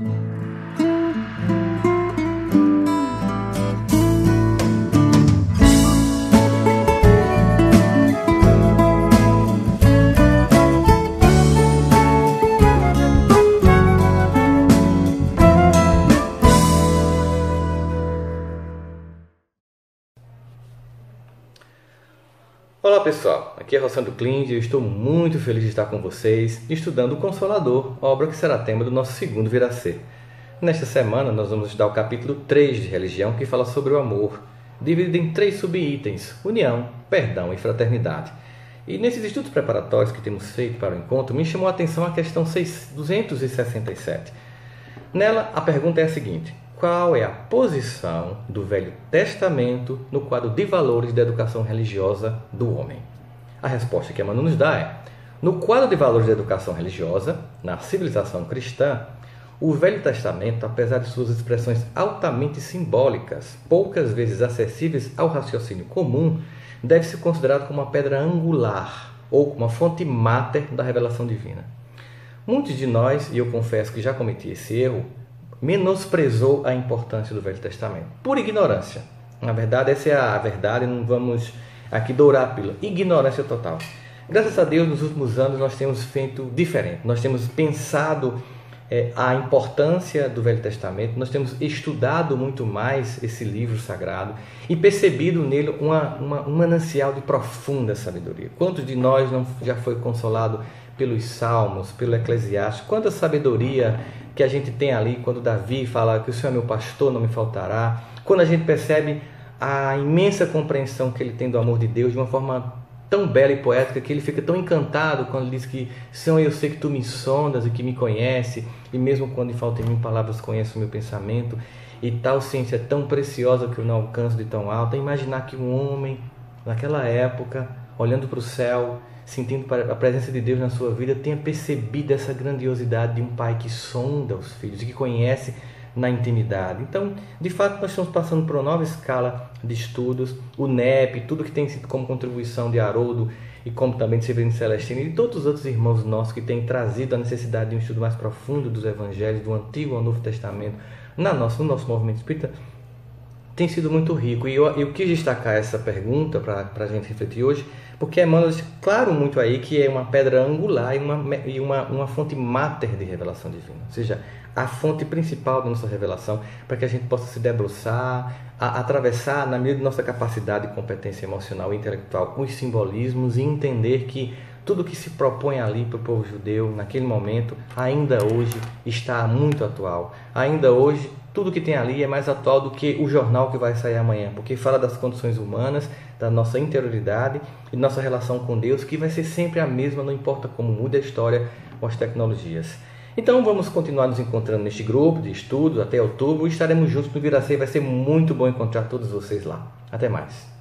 Mm-hmm. Olá pessoal, aqui é Rossandro Clint e eu estou muito feliz de estar com vocês estudando o Consolador, obra que será tema do nosso segundo Viracê. Nesta semana nós vamos estudar o capítulo 3 de Religião que fala sobre o amor, dividido em três subitens: união, perdão e fraternidade. E nesses estudos preparatórios que temos feito para o encontro, me chamou a atenção a questão 267. Nela, a pergunta é a seguinte: qual é a posição do Velho Testamento no quadro de valores da educação religiosa do homem? A resposta que Emmanuel nos dá é: no quadro de valores da educação religiosa, na civilização cristã, o Velho Testamento, apesar de suas expressões altamente simbólicas, poucas vezes acessíveis ao raciocínio comum, deve ser considerado como uma pedra angular ou como uma fonte máter da revelação divina. Muitos de nós, e eu confesso que já cometi esse erro, menosprezou a importância do Velho Testamento, por ignorância. Na verdade, essa é a verdade, não vamos aqui dourar a pílula. Ignorância total. Graças a Deus, nos últimos anos, nós temos feito diferente. Nós temos pensado é, a importância do Velho Testamento, nós temos estudado muito mais esse livro sagrado e percebido nele uma, uma, um manancial de profunda sabedoria. Quantos de nós não já foi consolado pelos Salmos, pelo Eclesiastes? Quanta sabedoria que a gente tem ali quando Davi fala que o Senhor é meu pastor, não me faltará. Quando a gente percebe a imensa compreensão que ele tem do amor de Deus de uma forma tão bela e poética que ele fica tão encantado quando ele diz que Senhor, eu sei que tu me sondas e que me conhece, e mesmo quando falta em mim palavras, conhece o meu pensamento, e tal ciência tão preciosa que eu não alcanço de tão alta. Imaginar que um homem, naquela época, olhando para o céu, sentindo a presença de Deus na sua vida, tenha percebido essa grandiosidade de um pai que sonda os filhos e que conhece na intimidade. Então, de fato, nós estamos passando por uma nova escala de estudos, o NEP, tudo que tem sido como contribuição de Haroldo e como também de Severino Celestino e de todos os outros irmãos nossos que têm trazido a necessidade de um estudo mais profundo dos evangelhos, do Antigo ao Novo Testamento, na nossa, no nosso movimento espírita, tem sido muito rico. E eu, eu quis destacar essa pergunta para a gente refletir hoje, porque Emmanuel deixa claro muito aí que é uma pedra angular e uma, e uma, uma fonte máter de revelação divina. Ou seja, a fonte principal da nossa revelação, para que a gente possa se debruçar, a, atravessar, na medida de nossa capacidade e competência emocional e intelectual, os simbolismos e entender que tudo que se propõe ali para o povo judeu naquele momento, ainda hoje está muito atual. Ainda hoje tudo que tem ali é mais atual do que o jornal que vai sair amanhã, porque fala das condições humanas, da nossa interioridade e nossa relação com Deus, que vai ser sempre a mesma, não importa como muda a história com as tecnologias. Então vamos continuar nos encontrando neste grupo de estudos até outubro e estaremos juntos no Viracei, vai ser muito bom encontrar todos vocês lá. Até mais.